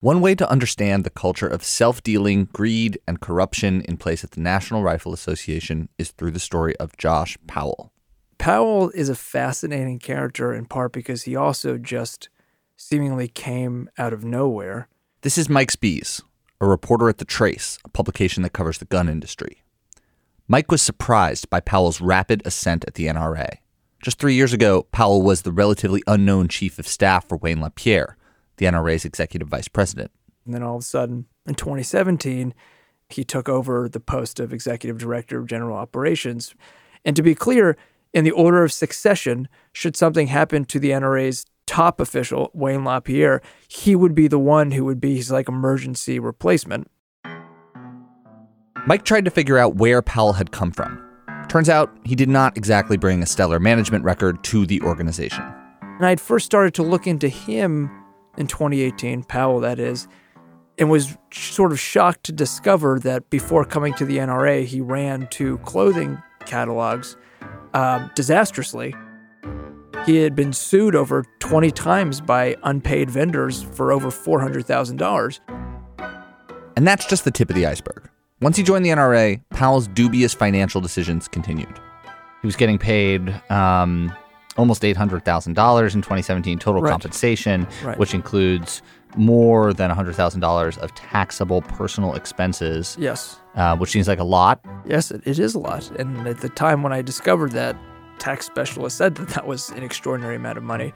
One way to understand the culture of self dealing, greed, and corruption in place at the National Rifle Association is through the story of Josh Powell. Powell is a fascinating character in part because he also just seemingly came out of nowhere. This is Mike Spies, a reporter at The Trace, a publication that covers the gun industry. Mike was surprised by Powell's rapid ascent at the NRA. Just three years ago, Powell was the relatively unknown chief of staff for Wayne LaPierre, the NRA's executive vice president. And then all of a sudden, in 2017, he took over the post of executive director of general operations. And to be clear, in the order of succession, should something happen to the NRA's top official, Wayne LaPierre, he would be the one who would be his like emergency replacement. Mike tried to figure out where Powell had come from. Turns out he did not exactly bring a stellar management record to the organization. And I'd first started to look into him in 2018, Powell, that is, and was sort of shocked to discover that before coming to the NRA, he ran two clothing catalogs uh, disastrously. He had been sued over 20 times by unpaid vendors for over $400,000. And that's just the tip of the iceberg. Once he joined the NRA, Powell's dubious financial decisions continued. He was getting paid um, almost $800,000 in 2017 total Right. compensation, Right. which includes more than $100,000 of taxable personal expenses, Yes. uh, which seems like a lot. Yes, it, it is a lot. And at the time when I discovered that, tax specialist said that that was an extraordinary amount of money.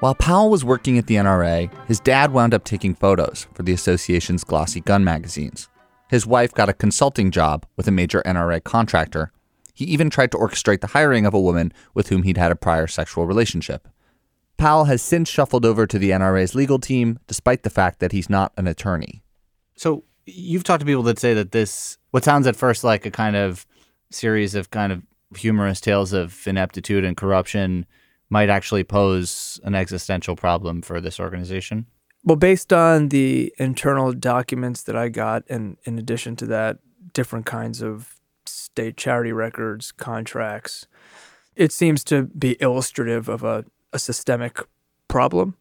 While Powell was working at the NRA, his dad wound up taking photos for the association's glossy gun magazines. His wife got a consulting job with a major NRA contractor. He even tried to orchestrate the hiring of a woman with whom he'd had a prior sexual relationship. Powell has since shuffled over to the NRA's legal team, despite the fact that he's not an attorney. So, you've talked to people that say that this, what sounds at first like a kind of series of kind of humorous tales of ineptitude and corruption, might actually pose an existential problem for this organization. Well, based on the internal documents that I got, and in addition to that, different kinds of state charity records, contracts, it seems to be illustrative of a, a systemic problem.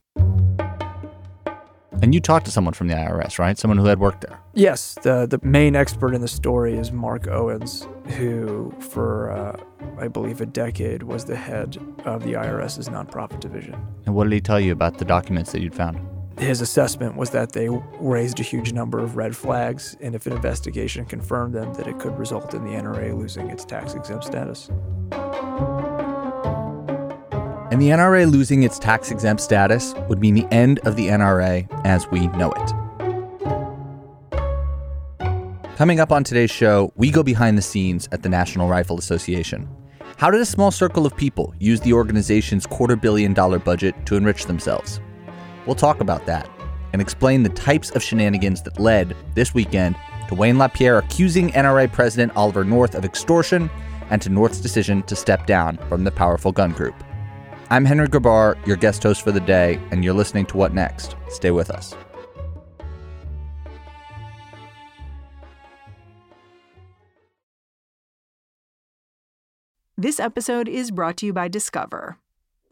And you talked to someone from the IRS, right? Someone who had worked there. Yes, the, the main expert in the story is Mark Owens, who, for uh, I believe a decade, was the head of the IRS's nonprofit division. And what did he tell you about the documents that you'd found? His assessment was that they raised a huge number of red flags, and if an investigation confirmed them, that it could result in the NRA losing its tax exempt status. And the NRA losing its tax exempt status would mean the end of the NRA as we know it. Coming up on today's show, we go behind the scenes at the National Rifle Association. How did a small circle of people use the organization's quarter billion dollar budget to enrich themselves? We'll talk about that and explain the types of shenanigans that led this weekend to Wayne LaPierre accusing NRA President Oliver North of extortion and to North's decision to step down from the powerful gun group. I'm Henry Grabar, your guest host for the day, and you're listening to What Next? Stay with us. This episode is brought to you by Discover.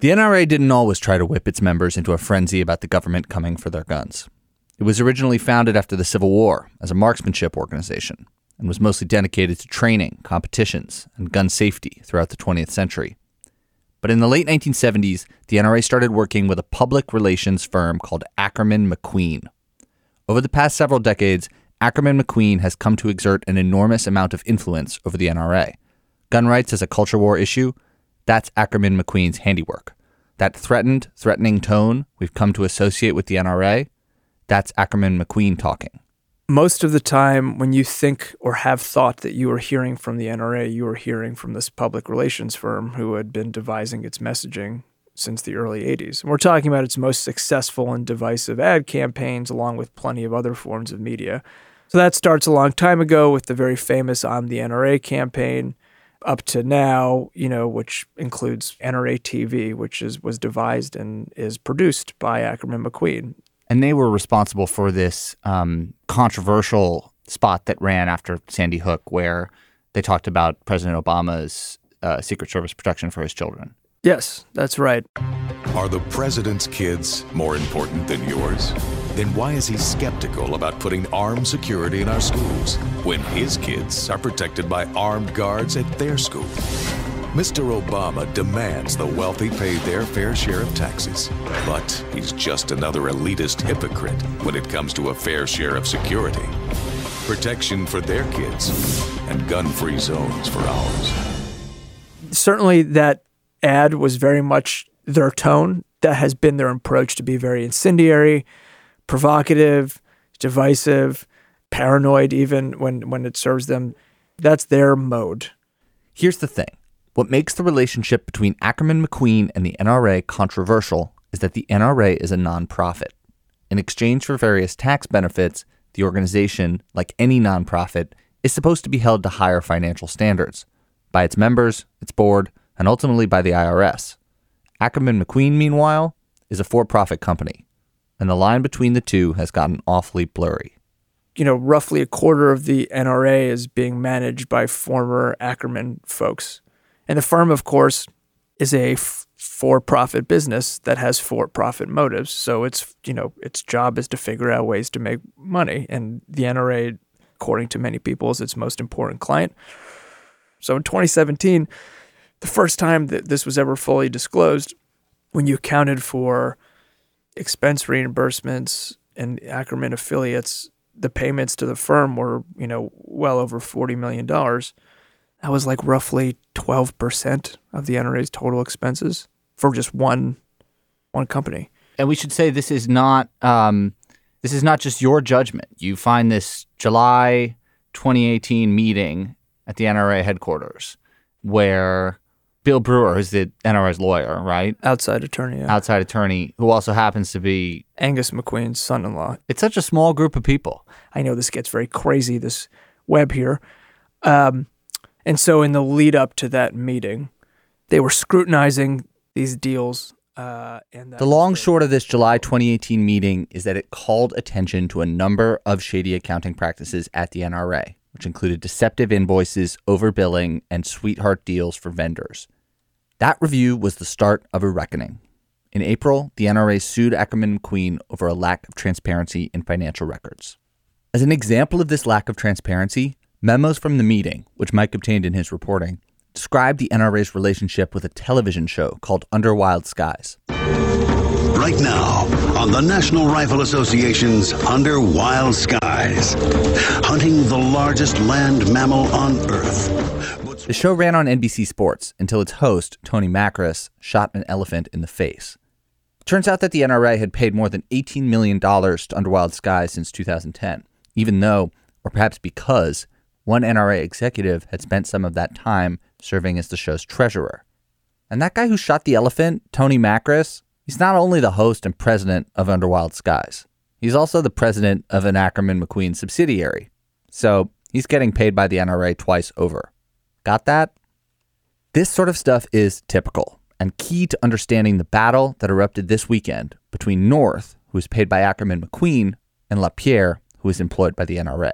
The NRA didn't always try to whip its members into a frenzy about the government coming for their guns. It was originally founded after the Civil War as a marksmanship organization. and was mostly dedicated to training, competitions, and gun safety throughout the 20th century. But in the late 1970s, the NRA started working with a public relations firm called Ackerman McQueen. Over the past several decades, Ackerman McQueen has come to exert an enormous amount of influence over the NRA. Gun rights as a culture war issue, that's Ackerman McQueen's handiwork. That threatened, threatening tone we've come to associate with the NRA, that's Ackerman McQueen talking. Most of the time, when you think or have thought that you were hearing from the NRA, you were hearing from this public relations firm who had been devising its messaging since the early 80s. And we're talking about its most successful and divisive ad campaigns, along with plenty of other forms of media. So that starts a long time ago with the very famous I'm the NRA campaign up to now, you know, which includes NRA TV, which is was devised and is produced by Ackerman McQueen. And they were responsible for this um, controversial spot that ran after Sandy Hook, where they talked about President Obama's uh, Secret Service protection for his children. Yes, that's right. Are the president's kids more important than yours? Then why is he skeptical about putting armed security in our schools when his kids are protected by armed guards at their school? Mr. Obama demands the wealthy pay their fair share of taxes, but he's just another elitist hypocrite when it comes to a fair share of security. Protection for their kids and gun free zones for ours. Certainly, that ad was very much their tone. That has been their approach to be very incendiary, provocative, divisive, paranoid, even when, when it serves them. That's their mode. Here's the thing what makes the relationship between Ackerman McQueen and the NRA controversial is that the NRA is a nonprofit. In exchange for various tax benefits, the organization, like any nonprofit, is supposed to be held to higher financial standards by its members, its board, and ultimately by the IRS. Ackerman McQueen, meanwhile, is a for profit company, and the line between the two has gotten awfully blurry. You know, roughly a quarter of the NRA is being managed by former Ackerman folks. And the firm, of course, is a f- for-profit business that has for-profit motives. So it's you know its job is to figure out ways to make money, and the NRA, according to many people, is its most important client. So in 2017, the first time that this was ever fully disclosed, when you accounted for expense reimbursements and Ackerman affiliates, the payments to the firm were you know well over 40 million dollars that was like roughly 12% of the NRA's total expenses for just one one company. And we should say this is not um, this is not just your judgment. You find this July 2018 meeting at the NRA headquarters where Bill Brewer is the NRA's lawyer, right? Outside attorney. Yeah. Outside attorney who also happens to be Angus McQueen's son-in-law. It's such a small group of people. I know this gets very crazy this web here. Um, and so, in the lead up to that meeting, they were scrutinizing these deals. Uh, and the long short of this July 2018 meeting is that it called attention to a number of shady accounting practices at the NRA, which included deceptive invoices, overbilling, and sweetheart deals for vendors. That review was the start of a reckoning. In April, the NRA sued Ackerman Queen over a lack of transparency in financial records. As an example of this lack of transparency, Memos from the meeting, which Mike obtained in his reporting, described the NRA's relationship with a television show called Under Wild Skies. Right now, on the National Rifle Association's Under Wild Skies, hunting the largest land mammal on Earth. The show ran on NBC Sports until its host, Tony Makris, shot an elephant in the face. Turns out that the NRA had paid more than $18 million to Under Wild Skies since 2010, even though, or perhaps because, one NRA executive had spent some of that time serving as the show's treasurer. And that guy who shot the elephant, Tony Makris, he's not only the host and president of Under Wild Skies, he's also the president of an Ackerman McQueen subsidiary. So he's getting paid by the NRA twice over. Got that? This sort of stuff is typical and key to understanding the battle that erupted this weekend between North, who is paid by Ackerman McQueen, and LaPierre, who is employed by the NRA.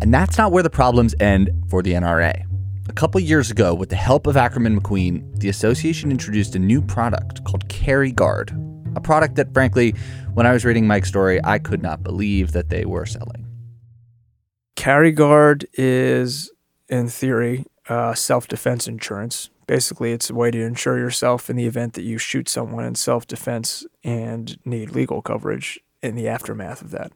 And that's not where the problems end for the NRA. A couple years ago, with the help of Ackerman McQueen, the association introduced a new product called Carry Guard, a product that, frankly, when I was reading Mike's story, I could not believe that they were selling. Carry guard is, in theory, uh, self defense insurance. Basically, it's a way to insure yourself in the event that you shoot someone in self defense and need legal coverage in the aftermath of that.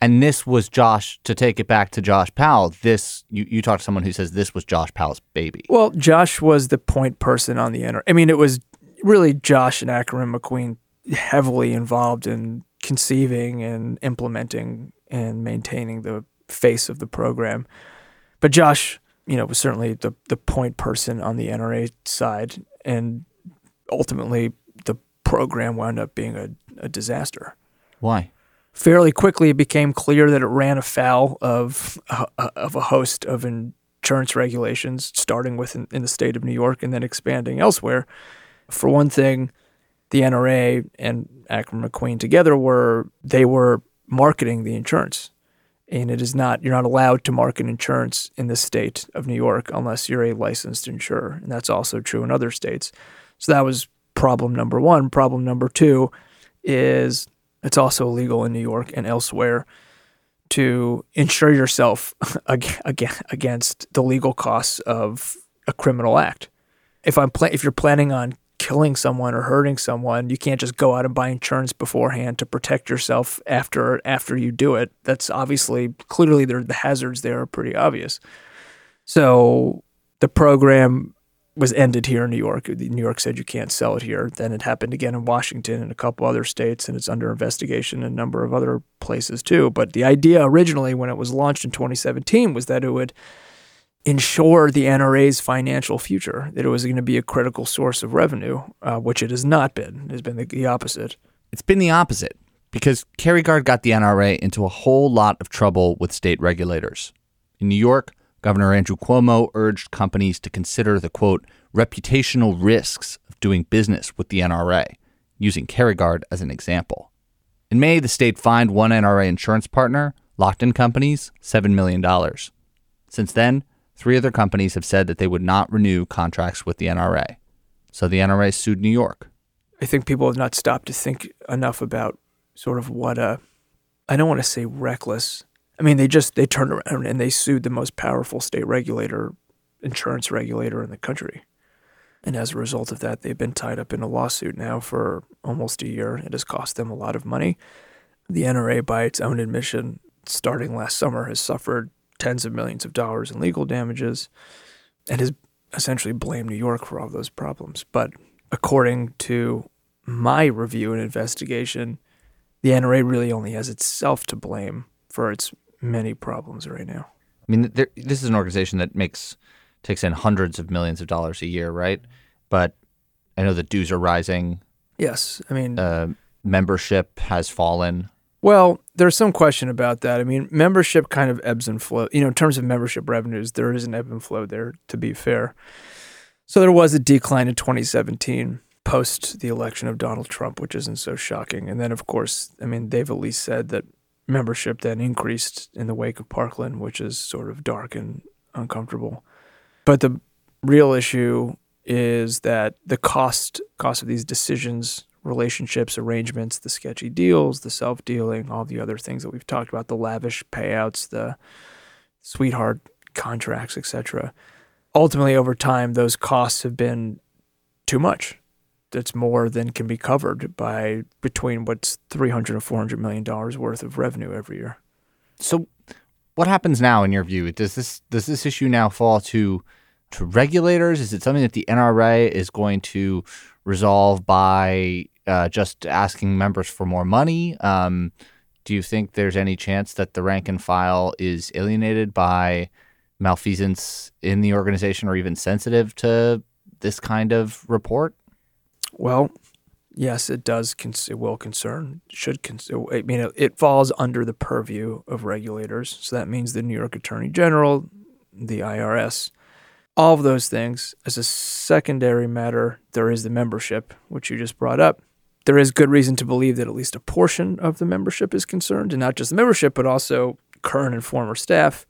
And this was Josh, to take it back to Josh Powell, this, you, you talked to someone who says this was Josh Powell's baby. Well, Josh was the point person on the NRA. I mean, it was really Josh and Ackerman McQueen heavily involved in conceiving and implementing and maintaining the face of the program. But Josh, you know, was certainly the the point person on the NRA side, and ultimately the program wound up being a, a disaster. Why? Fairly quickly, it became clear that it ran afoul of uh, of a host of insurance regulations, starting with in, in the state of New York and then expanding elsewhere. For one thing, the NRA and Ackerman McQueen together were they were marketing the insurance. And it is not you're not allowed to market insurance in the state of New York unless you're a licensed insurer. And that's also true in other states. So that was problem number one. Problem number two is it's also illegal in New York and elsewhere to insure yourself against the legal costs of a criminal act. If I'm pl- if you're planning on killing someone or hurting someone, you can't just go out and buy insurance beforehand to protect yourself after after you do it. That's obviously clearly the hazards there are pretty obvious. So the program was ended here in New York. New York said you can't sell it here. Then it happened again in Washington and a couple other states, and it's under investigation in a number of other places too. But the idea originally, when it was launched in 2017, was that it would ensure the NRA's financial future, that it was going to be a critical source of revenue, uh, which it has not been. It has been the, the opposite. It's been the opposite because Guard got the NRA into a whole lot of trouble with state regulators. In New York, Governor Andrew Cuomo urged companies to consider the quote, reputational risks of doing business with the NRA, using Guard as an example. In May, the state fined one NRA insurance partner, Lockton Companies, $7 million. Since then, Three other companies have said that they would not renew contracts with the NRA. So the NRA sued New York. I think people have not stopped to think enough about sort of what a, I don't want to say reckless. I mean, they just, they turned around and they sued the most powerful state regulator, insurance regulator in the country. And as a result of that, they've been tied up in a lawsuit now for almost a year. It has cost them a lot of money. The NRA, by its own admission, starting last summer, has suffered tens of millions of dollars in legal damages and has essentially blamed New York for all those problems. But according to my review and investigation, the NRA really only has itself to blame for its many problems right now. I mean, there, this is an organization that makes takes in hundreds of millions of dollars a year, right? But I know the dues are rising. Yes, I mean, uh, membership has fallen. Well, there's some question about that. I mean, membership kind of ebbs and flows. You know, in terms of membership revenues, there is an ebb and flow there, to be fair. So there was a decline in 2017 post the election of Donald Trump, which isn't so shocking. And then, of course, I mean, they've at least said that membership then increased in the wake of Parkland, which is sort of dark and uncomfortable. But the real issue is that the cost cost of these decisions relationships, arrangements, the sketchy deals, the self dealing, all the other things that we've talked about, the lavish payouts, the sweetheart contracts, etc. Ultimately, over time, those costs have been too much. That's more than can be covered by between what's 300 and 400 million dollars worth of revenue every year. So, what happens now, in your view? Does this does this issue now fall to to regulators? Is it something that the NRA is going to resolve by uh, just asking members for more money? Um, do you think there's any chance that the rank and file is alienated by malfeasance in the organization or even sensitive to this kind of report? Well, yes, it does. it will concern. Should concern. I mean, it, it falls under the purview of regulators. So that means the New York Attorney General, the IRS, all of those things. As a secondary matter, there is the membership, which you just brought up there is good reason to believe that at least a portion of the membership is concerned, and not just the membership, but also current and former staff.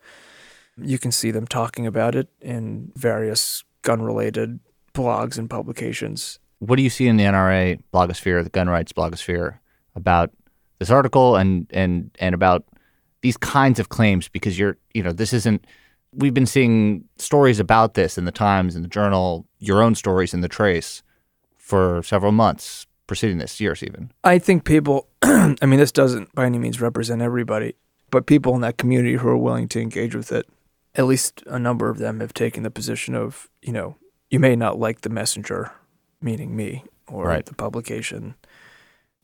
You can see them talking about it in various gun related blogs and publications. What do you see in the NRA blogosphere, the gun rights blogosphere, about this article and, and, and about these kinds of claims because you're, you know, this isn't we've been seeing stories about this in the Times, in the Journal, your own stories in the Trace for several months preceding this, years even. I think people, I mean, this doesn't by any means represent everybody, but people in that community who are willing to engage with it, at least a number of them have taken the position of, you know, you may not like the messenger, meaning me or Right. the publication,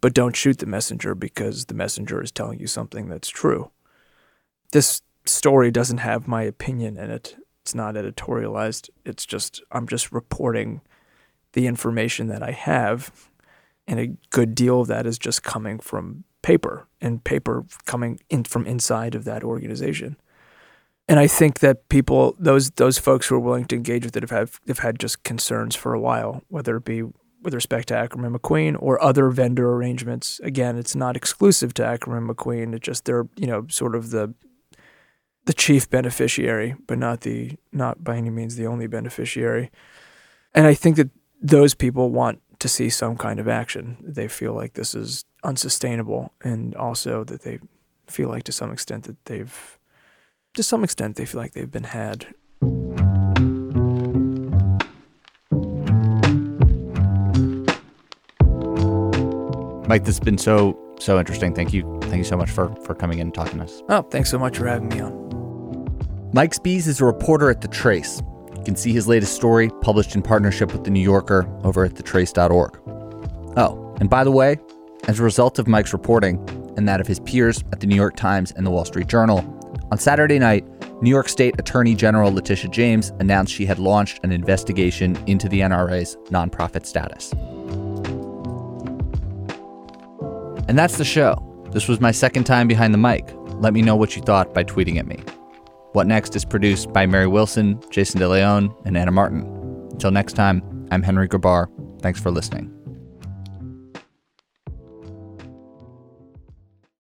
but don't shoot the messenger because the messenger is telling you something that's true. This story doesn't have my opinion in it. It's not editorialized. It's just, I'm just reporting the information that I have. And a good deal of that is just coming from paper and paper coming in from inside of that organization. And I think that people, those those folks who are willing to engage with it, have had, have had just concerns for a while, whether it be with respect to Ackerman McQueen or other vendor arrangements. Again, it's not exclusive to Ackerman McQueen. It's just they're you know sort of the the chief beneficiary, but not the not by any means the only beneficiary. And I think that those people want to see some kind of action. They feel like this is unsustainable, and also that they feel like to some extent that they've to some extent they feel like they've been had. Mike, this has been so so interesting. Thank you. Thank you so much for for coming in and talking to us. Oh, thanks so much for having me on. Mike Spies is a reporter at The Trace. You can see his latest story, published in partnership with The New Yorker, over at thetrace.org. Oh, and by the way, as a result of Mike's reporting and that of his peers at The New York Times and The Wall Street Journal, on Saturday night, New York State Attorney General Letitia James announced she had launched an investigation into the NRA's nonprofit status. And that's the show. This was my second time behind the mic. Let me know what you thought by tweeting at me. What Next is produced by Mary Wilson, Jason DeLeon, and Anna Martin. Until next time, I'm Henry Grabar. Thanks for listening.